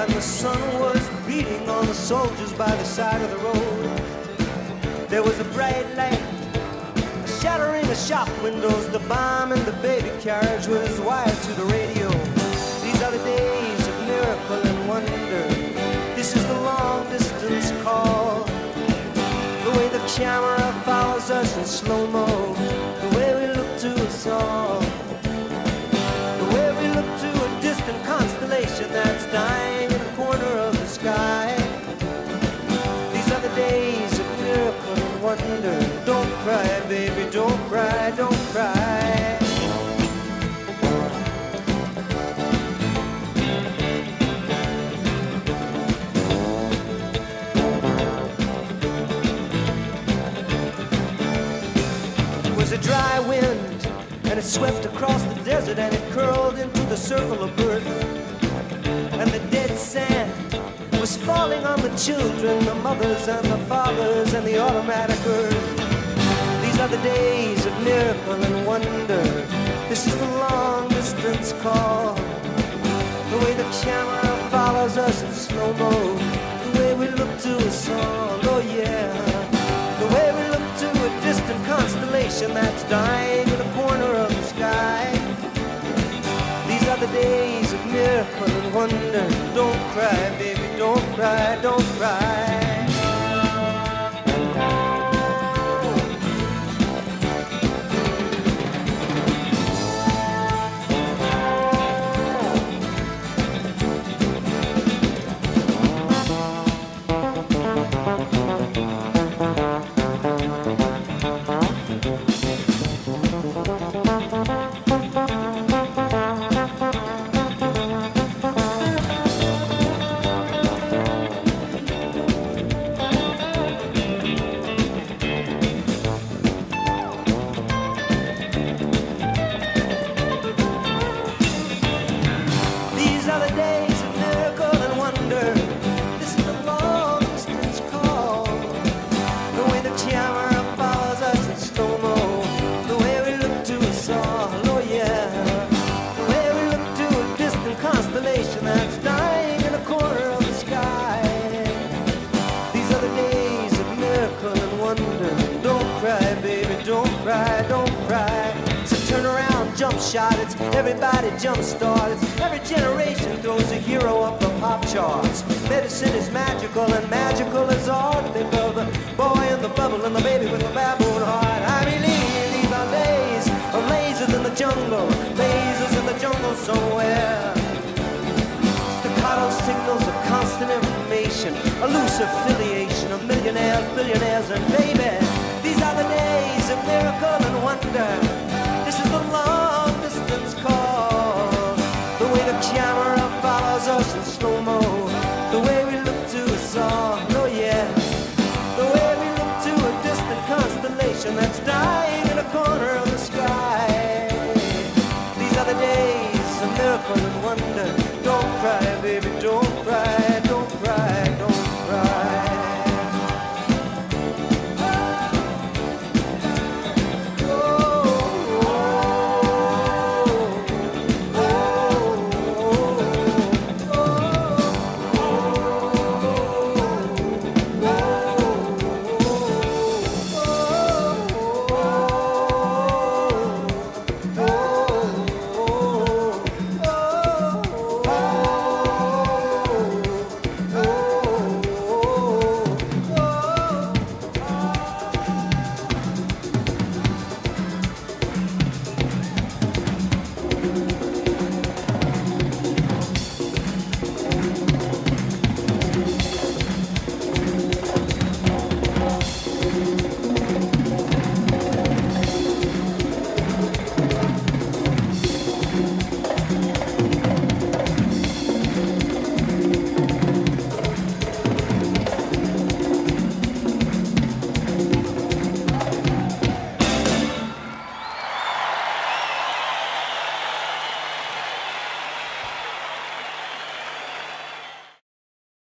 and the sun was beating on the soldiers by the side of the road. There was a bright light shattering the shop windows. The bomb in the baby carriage was wired to the radio. These are the days of miracle and wonder. This is the long distance call. The way the camera follows us in slow mo. Dry wind, and it swept across the desert, and it curled into the circle of birth. And the dead sand was falling on the children, the mothers and the fathers, and the automatic earth. These are the days of miracle and wonder. This is the long distance call. Constellation that's dying in a corner of the sky. These are the days of miracle and wonder. Don't cry, baby, don't cry, don't cry. Cry, don't cry. So turn around, jump shot, it's everybody jump start. It's every generation throws a hero up the pop charts. Medicine is magical and magical is art. Think of the boy in the bubble and the baby with the baboon heart. I believe are days of lasers in the jungle, lasers in the jungle somewhere. Staccato signals of constant information, a loose affiliation of millionaires, billionaires, and baby. Miracle and wonder. This is the long distance call. The way the camera follows us in slow mo. The way we look to a song, oh yeah. The way we look to a distant constellation that's dying in a corner